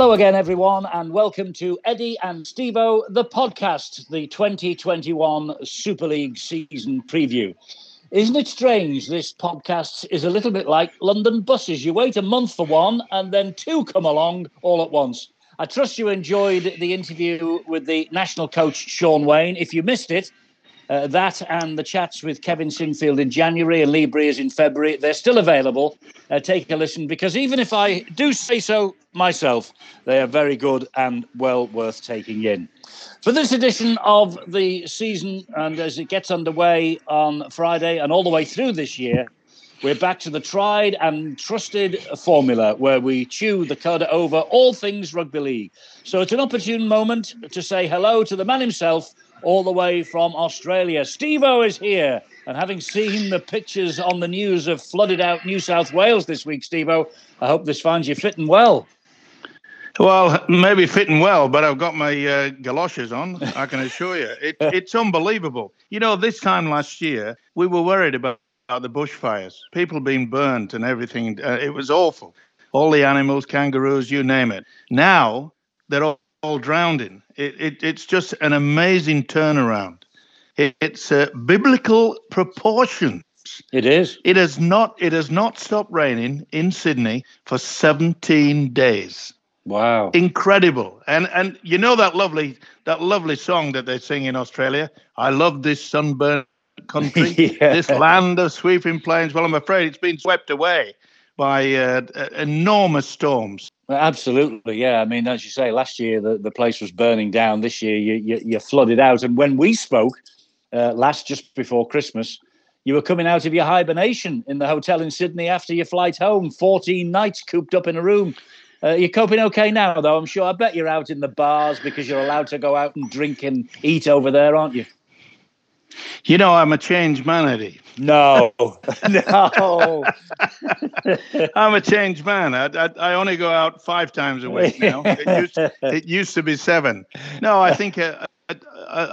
Hello again, everyone, and welcome to Eddie and Stevo, the podcast, the 2021 Super League season preview. Isn't it strange? This podcast is a little bit like London buses. You wait a month for one, and then two come along all at once. I trust you enjoyed the interview with the national coach, Shaun Wane. If you missed it, uh, that and the chats with Kevin Sinfield in January and Lee Briers in February, they're still available. Uh, take a listen because even if I do say so myself, they are very good and well worth taking in. For this edition of the season, and as it gets underway on Friday and all the way through this year, we're back to the tried and trusted formula where we chew the cud over all things rugby league. So it's an opportune moment to say hello to the man himself, all the way from Australia. Stevo is here. And having seen the pictures on the news of flooded out New South Wales this week, Stevo, I hope this finds you fitting well. Well, maybe fitting well, but I've got my uh, galoshes on. I can assure you, it, it's unbelievable. You know, this time last year, we were worried about, about the bushfires, people being burnt and everything. Uh, it was awful. All the animals, kangaroos, you name it. Now they're all, all drowning. It, it, it's just an amazing turnaround. It, it's uh, biblical proportions. It is. It has not. It has not stopped raining in Sydney for 17 days. Wow. Incredible. And and you know that lovely that lovely song that they sing in Australia? I love this sunburned country, Yeah. this land of sweeping plains. Well, I'm afraid it's been swept away by uh, enormous storms. Absolutely, yeah. I mean, as you say, last year the, the place was burning down. This year you, you, you flooded out. And when we spoke uh, last, just before Christmas, you were coming out of your hibernation in the hotel in Sydney after your flight home, 14 nights cooped up in a room. Uh, you're coping okay now, though, I'm sure. I bet you're out in the bars because you're allowed to go out and drink and eat over there, aren't you? You know, I'm a changed man, Eddie. No, no. I'm a changed man. I, I, I only go out five times a week now. It used, it used to be seven. No, I think uh, I,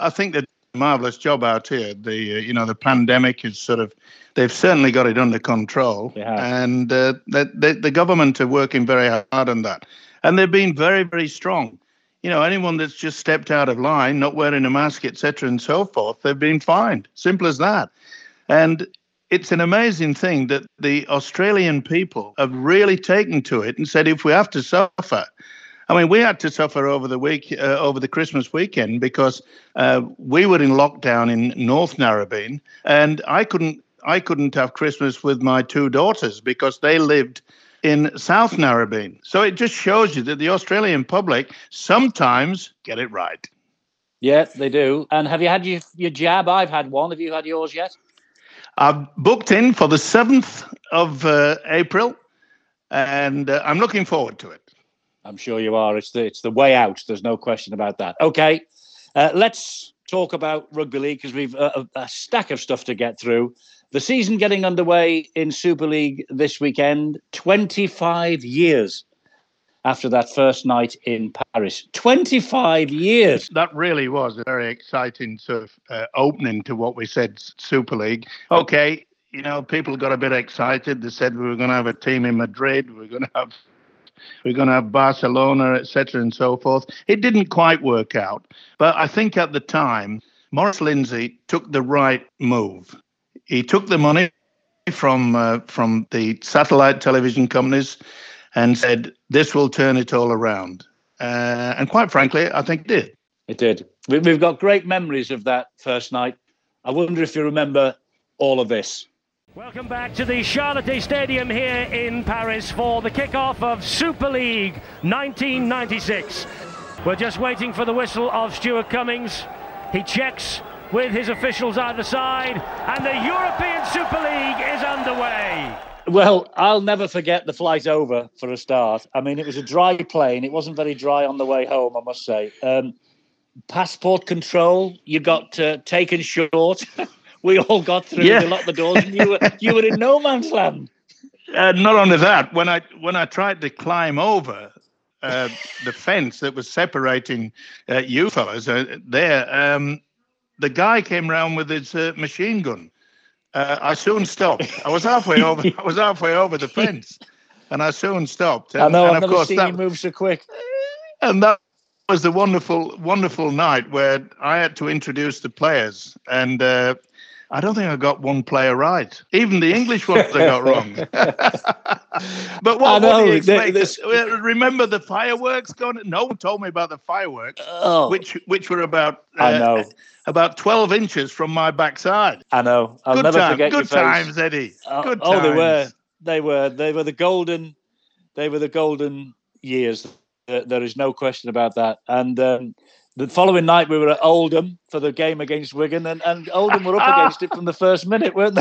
I think that marvelous job out here. The uh, you know the pandemic is sort of they've certainly got it under control, have. and uh, the, the the government are working very hard on that, and they've been very very strong. You know, anyone that's just stepped out of line, not wearing a mask, etc., and so forth, they've been fined. Simple as that. And it's an amazing thing that the Australian people have really taken to it and said, if we have to suffer, I mean, we had to suffer over the week, uh, over the Christmas weekend, because uh, we were in lockdown in North Narrabeen, and I couldn't, I couldn't have Christmas with my two daughters because they lived in South Narrabeen. So it just shows you that the Australian public sometimes get it right. yeah, they do. And have you had your, your jab? I've had one. Have you had yours yet? I've booked in for the 7th of uh, April, and uh, I'm looking forward to it. I'm sure you are. It's the it's the way out. There's no question about that. Okay, uh, let's talk about rugby league because we've uh, a, a stack of stuff to get through. The season getting underway in Super League this weekend. 25 years after that first night in Paris. 25 years. That really was a very exciting sort of uh, opening to what we said Super League. Okay, you know, people got a bit excited. They said we were going to have a team in Madrid. We are going to have we're going to have Barcelona, etc., and so forth. It didn't quite work out, but I think at the time Maurice Lindsay took the right move. He took the money from uh, from the satellite television companies and said this will turn it all around. Uh, and quite frankly, I think it did. It did. We- We've got great memories of that first night. I wonder if you remember all of this. Welcome back to the Charlety Stadium here in Paris for the kickoff of Super League 1996. We're just waiting for the whistle of Stuart Cummings. He checks with his officials either side, and the European Super League is underway. Well, I'll never forget the flight over for a start. I mean, it was a dry plane. It wasn't very dry on the way home, I must say. Um, passport control, you got uh, taken short. we all got through. Yeah. They locked the doors, and you were you were in no man's land. Uh, not only that, when I when I tried to climb over uh, the fence that was separating uh, you fellas uh, there, um, the guy came round with his uh, machine gun. Uh, I soon stopped. I was halfway over. I was halfway over the fence, and I soon stopped. And, I know. and I've of course seen that, you move so quick. and that was the wonderful, wonderful night where I had to introduce the players, and uh, I don't think I got one player right. Even the English ones I got wrong. but what, I what do know, you expect? this- Remember the fireworks going? No one told me about the fireworks, Oh, which which were about I uh, know. about twelve inches from my backside. I know. I'll good never time- forget good times, Eddie. Oh, good oh, they were. They were. They were the golden. They were the golden years. There- there is no question about that. And um, the following night, we were at Oldham for the game against Wigan, and, and Oldham were up against it from the first minute, weren't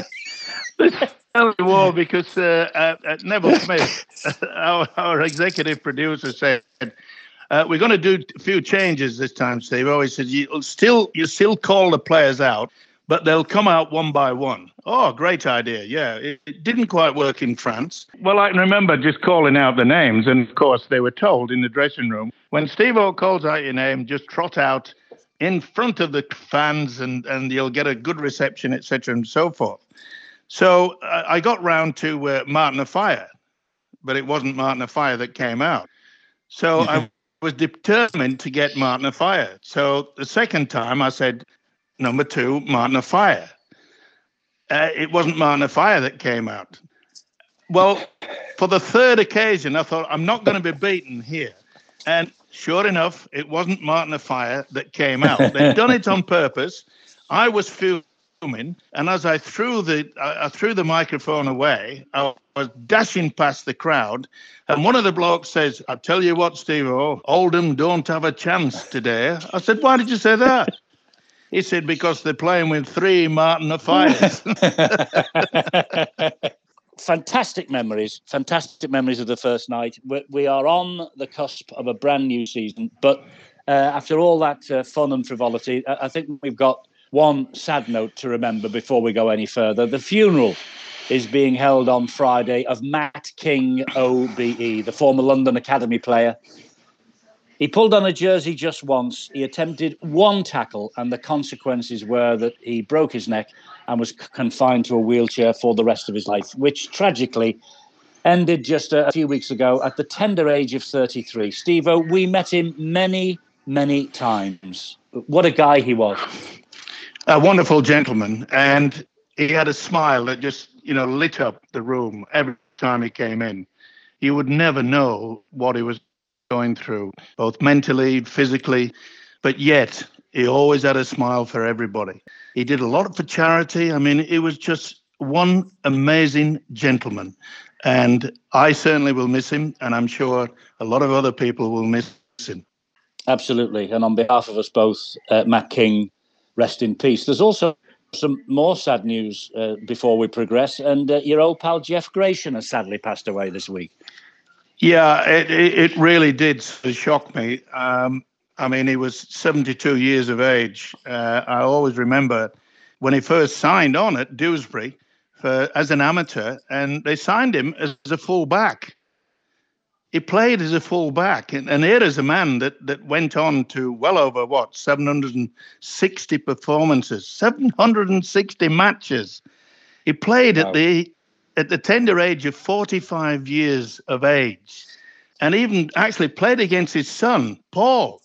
they? Tell you more because uh, uh, uh, Neville Smith, our, our executive producer, said uh, we're going to do a few changes this time. Steve always said you still you still call the players out, but they'll come out one by one. Oh, great idea! Yeah, it, it didn't quite work in France. Well, I can remember just calling out the names, and of course they were told in the dressing room when Stevo calls out your name, just trot out in front of the fans, and and you'll get a good reception, etc., and so forth. So uh, I got round to uh, Martin Offiah, but it wasn't Martin Offiah that came out. So I was determined to get Martin Offiah. So the second time I said, number two, Martin Offiah. Uh, it wasn't Martin Offiah that came out. Well, for the third occasion, I thought, I'm not going to be beaten here. And sure enough, it wasn't Martin Offiah that came out. They'd done it on purpose. I was fuming, and as I threw the I, threw the microphone away, I was dashing past the crowd, and one of the blokes says, "I tell you what, Steve, oh, Oldham don't have a chance today." I said, "Why did you say that?" He said, "Because they're playing with three Martin Offiahs." fantastic memories, fantastic memories of the first night. We, we are on the cusp of a brand new season, but uh, after all that uh, fun and frivolity, I, I think we've got one sad note to remember before we go any further. The funeral is being held on Friday of Matt King, OBE, the former London Academy player. He pulled on a jersey just once. He attempted one tackle, and the consequences were that he broke his neck and was confined to a wheelchair for the rest of his life, which tragically ended just a, few weeks ago at the tender age of 33. Steve we met him many, many times. What a guy he was. a wonderful gentleman, and he had a smile that just you know lit up the room every time he came in. You would never know what he was going through, both mentally, physically, but yet he always had a smile for everybody. He did a lot for charity. I mean, it was just one amazing gentleman, and I certainly will miss him, and I'm sure a lot of other people will miss him. Absolutely. And on behalf of us both, uh, Matt King, rest in peace. There's also some more sad news uh, before we progress. And uh, your old pal Jeff Grayshon has sadly passed away this week. Yeah, it, it, it really did shock me. Um, I mean, he was 72 years of age. Uh, I always remember when he first signed on at Dewsbury for, as an amateur, and they signed him as a full back. He played as a full back, and, and here is a man that, that went on to well over what 760 performances, 760 matches. He played Wow. at the at the tender age of 45 years of age, and even actually played against his son Paul.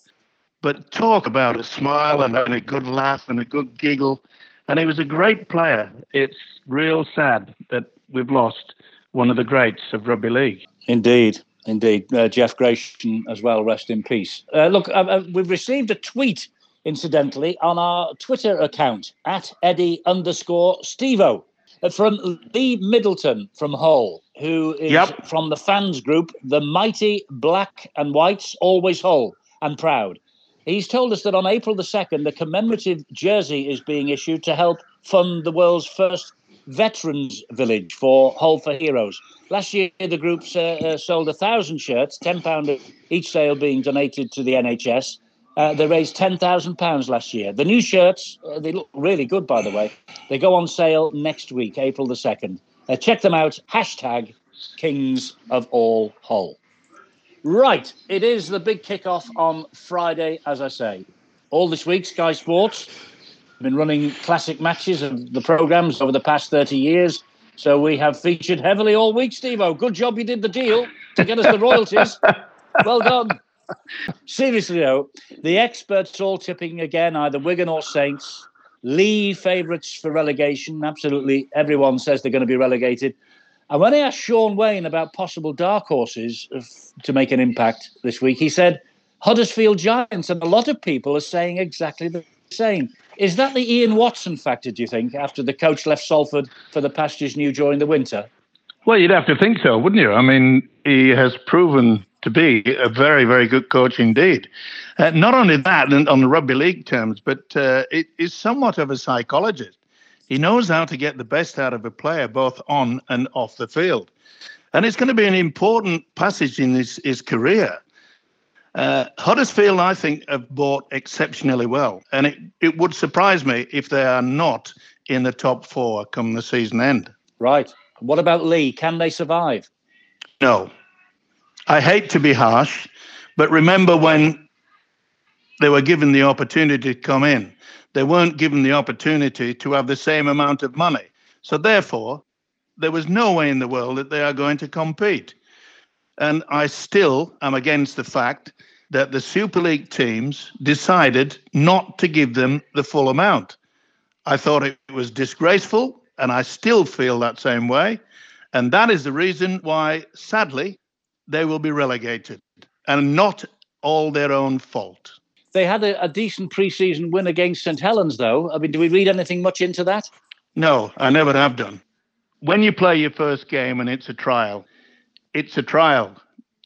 But talk about a smile and a good laugh and a good giggle, and he was a great player. It's real sad that we've lost one of the greats of rugby league. Indeed. Indeed. Uh, Jeff Grayshon as well, rest in peace. Uh, look, uh, uh, we've received a tweet, incidentally, on our Twitter account at Eddie underscore Stevo uh, from Lee Middleton from Hull, who is Yep. from the fans group, the mighty black and whites, always Hull and proud. He's told us that on April the 2nd, a commemorative jersey is being issued to help fund the world's first Veterans Village for Hull for Heroes. Last year, the group uh, uh, sold a thousand shirts, ten pound each sale being donated to the NHS. Uh, they raised ten thousand pounds last year. The new shirts, uh, they look really good, by the way. They go on sale next week, April the second. Uh, check them out. Hashtag Kings of All Hull. Right, it is the big kickoff on Friday, as I say. All this week, Sky Sports have been running classic matches of the programs over the past 30 years. So we have featured heavily all week, Steve Good job you did the deal to get us the royalties. well done. Seriously, though, the experts all tipping again either Wigan or Saints. Leigh favourites for relegation. Absolutely everyone says they're going to be relegated. And when I asked Shaun Wane about possible dark horses to make an impact this week, he said Huddersfield Giants. And a lot of people are saying exactly the same. Is that the Ian Watson factor, do you think, after the coach left Salford for the pastures new during the winter? Well, you'd have to think so, wouldn't you? I mean, he has proven to be a very, very good coach indeed. Uh, not only that, on the rugby league terms, but uh, it is somewhat of a psychologist. He knows how to get the best out of a player, both on and off the field. And it's going to be an important passage in his, his career uh, Huddersfield, I think, have bought exceptionally well, and it, it would surprise me if they are not in the top four come the season end. Right. What about Leigh? Can they survive? No. I hate to be harsh, but remember when they were given the opportunity to come in, they weren't given the opportunity to have the same amount of money. So, therefore, there was no way in the world that they are going to compete. And I still am against the fact that the Super League teams decided not to give them the full amount. I thought it was disgraceful, and I still feel that same way. And that is the reason why, sadly, they will be relegated and not all their own fault. They had a, a decent pre-season win against St Helens, though. I mean, do we read anything much into that? No, I never have done. When you play your first game and it's a trial, it's a trial.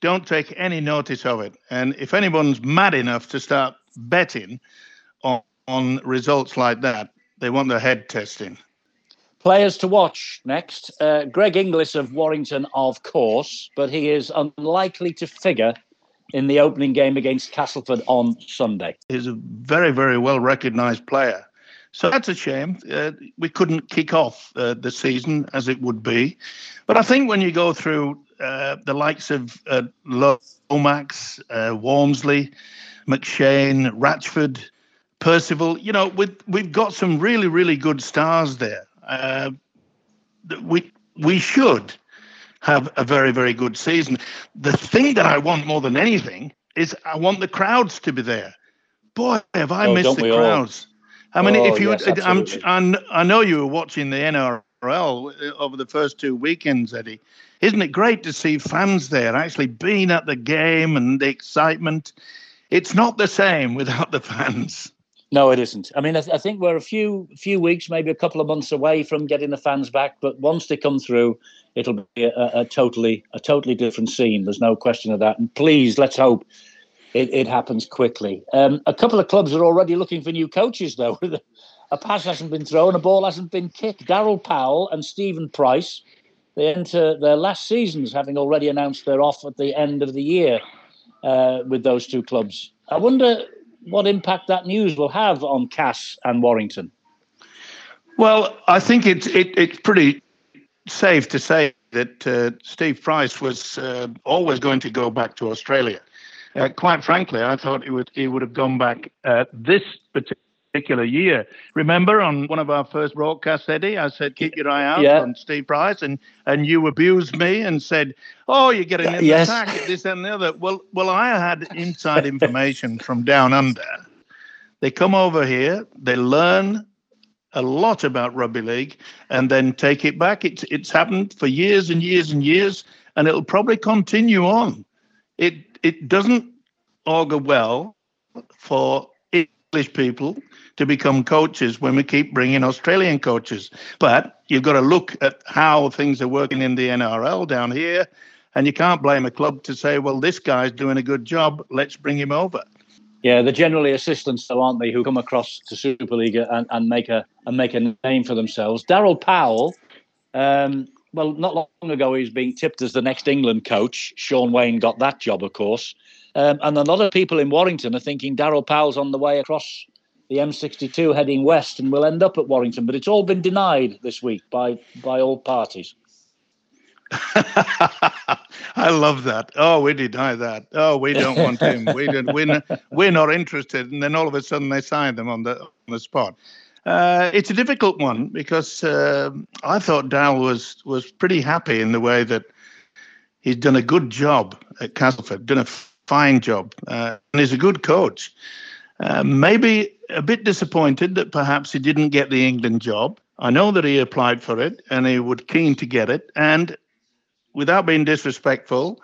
Don't take any notice of it. And if anyone's mad enough to start betting on, on results like that, they want their head testing. Players to watch next. Uh, Greg Inglis of Warrington, of course, but he is unlikely to figure in the opening game against Castleford on Sunday. He's a very, very well recognised player. So that's a shame. Uh, we couldn't kick off uh, the season as it would be. But I think when you go through uh, the likes of uh, Lomax, uh, Walmsley, McShane, Ratchford, Percival. You know, we've got some really, really good stars there. Uh, we we should have a very, very good season. The thing that I want more than anything is I want the crowds to be there. Boy, have I oh, missed the crowds. All? I mean, oh, if you, yes, I'm, I know you were watching the NRL uh, over the first two weekends, Eddie. Isn't it great to see fans there actually being at the game and the excitement? It's not the same without the fans. No, it isn't. I mean, I, th- I, think we're a few few weeks, maybe a couple of months away from getting the fans back. But once they come through, it'll be a, a totally a totally different scene. There's no question of that. And please, let's hope it, it happens quickly. Um, a couple of clubs are already looking for new coaches, though. a pass hasn't been thrown, a ball hasn't been kicked. Daryl Powell and Stephen Price they enter their last seasons having already announced they're off at the end of the year uh, with those two clubs. I wonder what impact that news will have on Cass and Warrington. Well, I think it's it, it's pretty safe to say that uh, Steve Price was uh, always going to go back to Australia. Uh, quite frankly, I thought he would he would have gone back this particular particular year. Remember on one of our first broadcasts, Eddie, I said, keep your eye out yeah. on Steve Price, and, and you abused me and said, oh, you're getting in yes. attack, this and the other. Well, well, I had inside information from down under. They come over here, they learn a lot about rugby league, and then take it back. It's it's happened for years and years and years, and it'll probably continue on. It it doesn't augur well for English people to become coaches when we keep bringing Australian coaches. But you've got to look at how things are working in the NRL down here. And you can't blame a club to say, well, this guy's doing a good job. Let's bring him over. Yeah, they're generally assistants, though, aren't they, who come across to Super League and, and make a and make a name for themselves. Daryl Powell Um, well, not long ago, he was being tipped as the next England coach. Shaun Wane got that job, of course. Um, and a lot of people in Warrington are thinking Daryl Powell's on the way across the M62 heading west and will end up at Warrington. But it's all been denied this week by, by all parties. I love that. Oh, we deny that. Oh, we don't want him. We don't. We're not, we're not interested. And then all of a sudden they sign them on the on the spot. Uh, it's a difficult one because uh, I thought Dal was was pretty happy in the way that he's done a good job at Castleford, done a fine job, uh, and he's a good coach. Uh, maybe a bit disappointed that perhaps he didn't get the England job. I know that he applied for it and he was keen to get it. And without being disrespectful,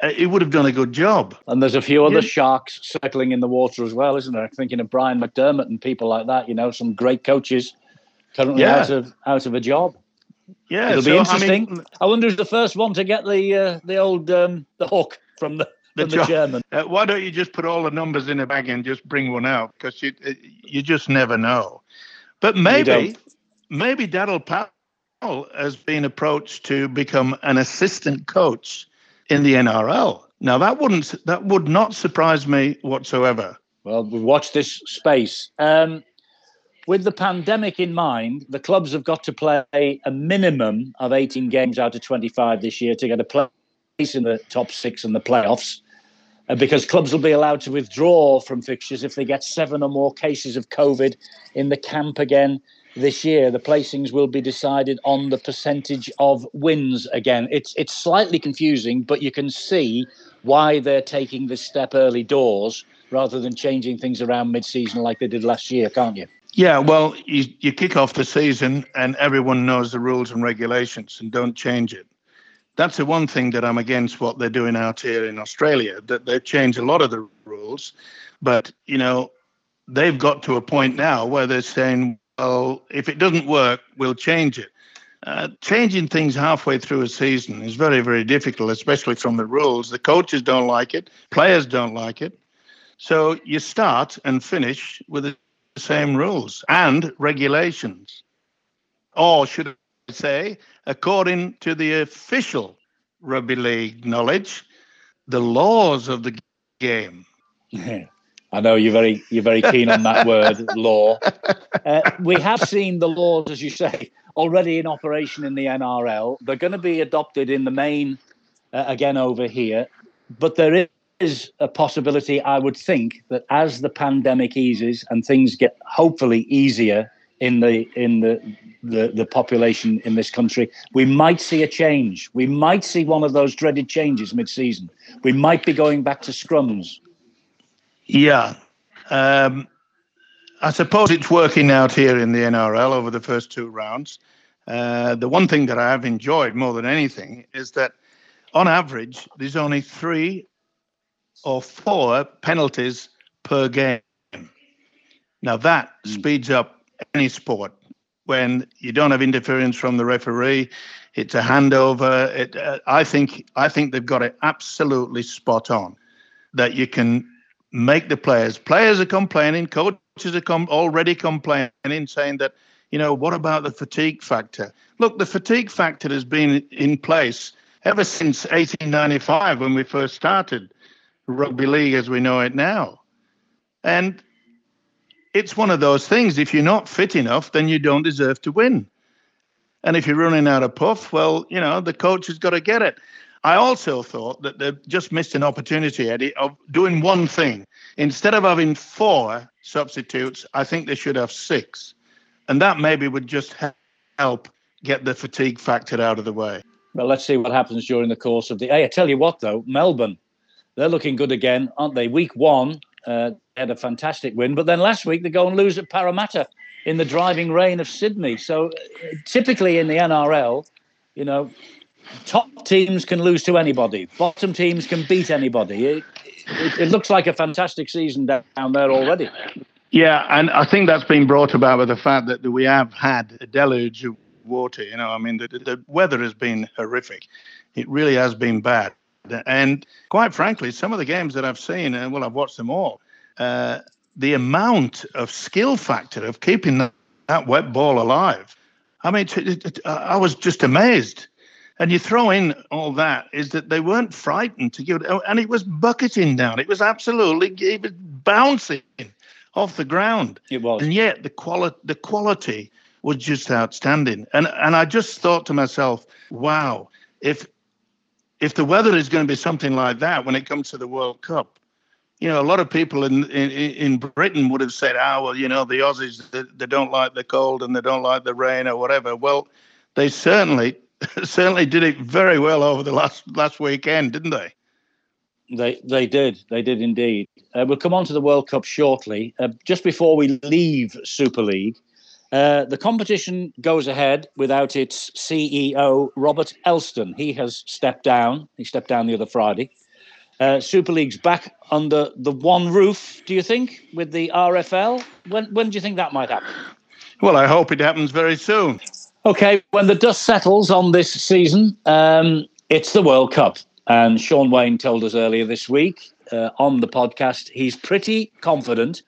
uh, he would have done a good job. And there's a few other yeah. sharks circling in the water as well, isn't there? Thinking of Brian McDermott and people like that. You know, some great coaches currently yeah. out of out of a job. Yeah, it'll so, be interesting. I, mean, I, wonder who's the first one to get the uh, the old um, the hook from the the, the chairman. Uh, why don't you just put all the numbers in a bag and just bring one out? Because you uh, you just never know. But maybe maybe Daryl Powell has been approached to become an assistant coach in the NRL. Now that wouldn't that would not surprise me whatsoever. Well, we watch this space. Um, with the pandemic in mind, the clubs have got to play a minimum of 18 games out of 25 this year to get a place in the top six in the playoffs. Uh, because clubs will be allowed to withdraw from fixtures if they get seven or more cases of COVID in the camp again this year, the placings will be decided on the percentage of wins again. It's it's slightly confusing, but you can see why they're taking this step early doors rather than changing things around mid-season like they did last year, can't you? Yeah, well, you, you kick off the season and everyone knows the rules and regulations and don't change it. That's the one thing that I'm against what they're doing out here in Australia, that they've changed a lot of the rules. But, you know, they've got to a point now where they're saying, well, if it doesn't work, we'll change it. Uh, changing things halfway through a season is very, very difficult, especially from the rules. The coaches don't like it, players don't like it. So you start and finish with the same rules and regulations. Or should I say, according to the official rugby league knowledge, the laws of the game. I know you're very you're very keen on that word law. Uh, we have seen the laws, as you say, already in operation in the NRL. They're going to be adopted in the main uh, again over here, but there is a possibility, I would think, that as the pandemic eases and things get hopefully easier in the in the the, the population in this country, we might see a change. We might see one of those dreaded changes mid-season. We might be going back to scrums yeah. Um, I suppose it's working out here in the NRL over the first two rounds. Uh, the one thing that I have enjoyed more than anything is that on average, there's only three or four penalties per game. Now, that mm. speeds up any sport when you don't have interference from the referee. It's a handover. It, uh, I think I think they've got it absolutely spot on. That you can make the players. Players are complaining, coaches are com- already complaining, saying that, you know, what about the fatigue factor? Look, the fatigue factor has been in place ever since 1895 when we first started rugby league as we know it now. And it's one of those things. If you're not fit enough, then you don't deserve to win. And if you're running out of puff, well, you know, the coach has got to get it. I also thought that they just missed an opportunity, Eddie, of doing one thing. Instead of having four substitutes, I think they should have six. And that maybe would just help get the fatigue factor out of the way. Well, let's see what happens during the course of the. Hey, I tell you what, though, Melbourne, they're looking good again, aren't they? Week one, uh, had a fantastic win, but then last week they go and lose at Parramatta in the driving rain of Sydney. So uh, typically in the NRL, you know, top teams can lose to anybody. Bottom teams can beat anybody. It, it, it, looks like a fantastic season down there already. Yeah, and I think that's been brought about by the fact that we have had a deluge of water. You know, I mean, the, the weather has been horrific. It really has been bad. And quite frankly, some of the games that I've seen, and well, I've watched them all, uh, the amount of skill factor of keeping that, that wet ball alive I mean, t- t- t- I was just amazed. And you throw in all that is that they weren't frightened to give it, oh, and it was bucketing down. It was absolutely it was bouncing off the ground. It was. And yet the quality the quality was just outstanding. And and I just thought to myself, wow, if if the weather is going to be something like that when it comes to the World Cup, you know, a lot of people in in, in Britain would have said, "Ah, well, you know, the Aussies they, they don't like the cold and they don't like the rain or whatever." Well, they certainly certainly did it very well over the last last weekend, didn't they? They they did they did indeed. Uh, we'll come on to the World Cup shortly. Uh, just before we leave Super League, uh, the competition goes ahead without its CEO Robert Elstone. He has stepped down. He stepped down the other Friday. Uh, Super League's back under the one roof. Do you think with the RFL? When when do you think that might happen? Well, I hope it happens very soon. Okay, when the dust settles on this season, um, it's the World Cup. And Shaun Wane told us earlier this week uh, on the podcast he's pretty confident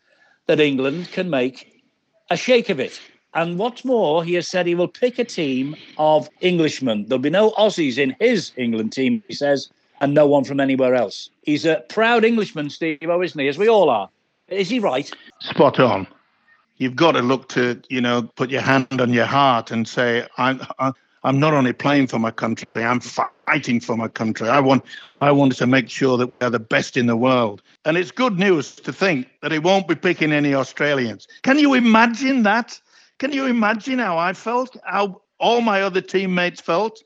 that England can make a shake of it. And what's more, he has said he will pick a team of Englishmen. There'll be no Aussies in his England team, he says, and no one from anywhere else. He's a proud Englishman, Steve, oh, isn't he? As we all are. Is he right? Spot on. You've got to look to, you know, put your hand on your heart and say, I'm, I'm not only playing for my country, I'm fighting for my country. I want, I wanted to make sure that we're the best in the world. And it's good news to think that he won't be picking any Australians. Can you imagine that? Can you imagine how I felt? How all my other teammates felt?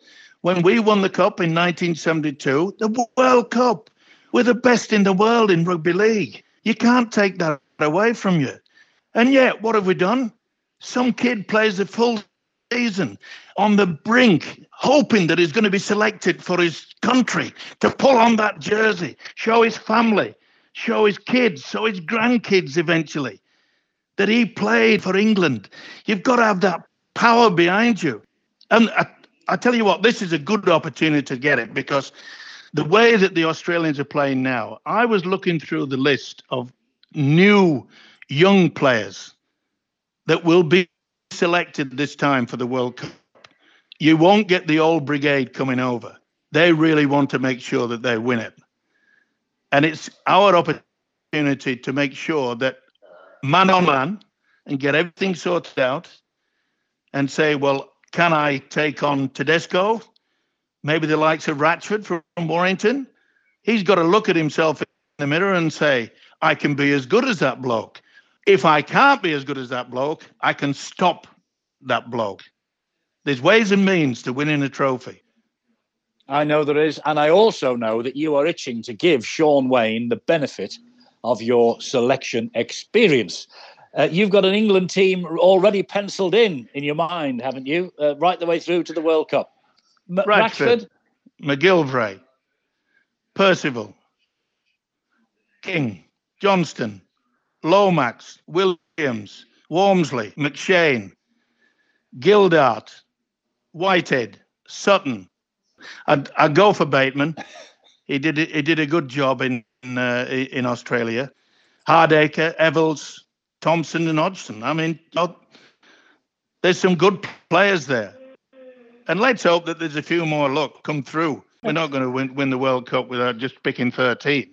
when we won the cup in 1972, the World Cup. We're the best in the world in rugby league. You can't take that away from you. And yet, what have we done? Some kid plays the full season on the brink, hoping that he's going to be selected for his country to pull on that jersey, show his family, show his kids, show his grandkids eventually that he played for England. You've got to have that power behind you. And I tell you what, this is a good opportunity to get it because the way that the Australians are playing now, I was looking through the list of new young players that will be selected this time for the World Cup. You won't get the old brigade coming over. They really want to make sure that they win it. And it's our opportunity to make sure that man on man and get everything sorted out and say, well, can I take on Tedesco? Maybe the likes of Ratchford from Warrington? He's got to look at himself in the mirror and say, I can be as good as that bloke. If I can't be as good as that bloke, I can stop that bloke. There's ways and means to winning a trophy. I know there is. And I also know that you are itching to give Shaun Wane the benefit of your selection experience. Uh, you've got an England team already penciled in in your mind, haven't you? Uh, right the way through to the World Cup. M- Ratchford, McGillvary, Percival, King, Johnston, Lomax, Williams, Walmsley, McShane, Gildart, Whitehead, Sutton. I'd, I'd go for Bateman. He did he did a good job in uh, in Australia. Hardaker, Evalds, Thompson and Hodgson. I mean, there's some good players there. And let's hope that there's a few more luck come through. We're not going to win, win the World Cup without just picking 13.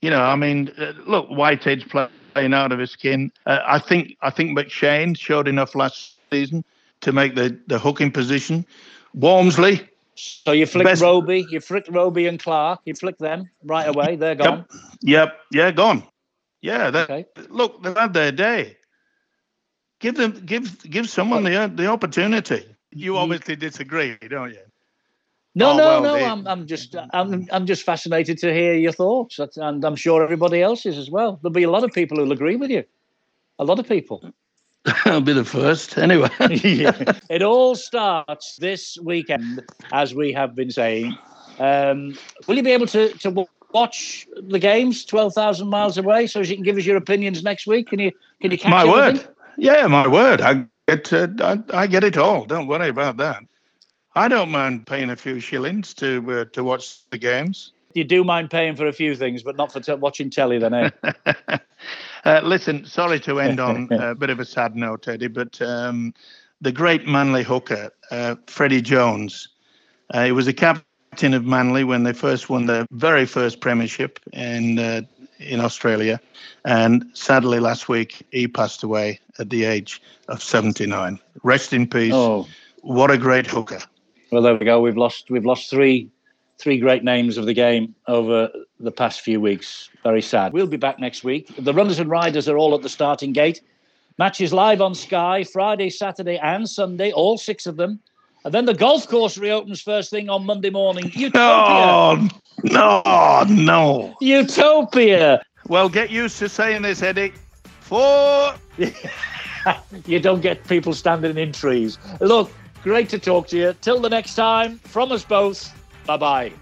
You know, I mean, uh, look, Whitehead's playing out of his skin. Uh, I think I think McShane showed enough last season to make the, the hooking position. Walmsley. So you flick best... Roby, you flick Roby and Clark, you flick them right away. They're gone. Yep, yep. yeah, gone. Yeah, that, okay. look, they've had their day. Give them, give, give someone the the opportunity. You obviously disagree, don't you? No, oh, no, well, no. They... I'm, I'm just, I'm, I'm just fascinated to hear your thoughts, and I'm sure everybody else is as well. There'll be a lot of people who'll agree with you. A lot of people. I'll be the first, anyway. it all starts this weekend, as we have been saying. Um, will you be able to to watch the games 12,000 miles away so you can give us your opinions next week? Can you can you catch My everything? word. Yeah, my word. I get uh, I, I, get it all. Don't worry about that. I don't mind paying a few shillings to uh, to watch the games. You do mind paying for a few things, but not for t- watching telly, then, eh? uh, listen, sorry to end on a bit of a sad note, Eddie, but um, the great Manly hooker, uh, Freddie Jones. Uh, he was a captain of Manly when they first won their very first premiership in uh, in Australia, and sadly last week he passed away at the age of 79. Rest in peace. Oh, What a great hooker. well, there we go. We've lost we've lost three three great names of the game over the past few weeks. Very sad. We'll be back next week. The runners and riders are all at the starting gate. Matches live on Sky Friday, Saturday, and Sunday, all six of them. And then the golf course reopens first thing on Monday morning. Utopia! No, no, no. Utopia! Well, get used to saying this, Eddie. Four. you don't get people standing in trees. Look, great to talk to you. Till the next time, from us both, bye bye.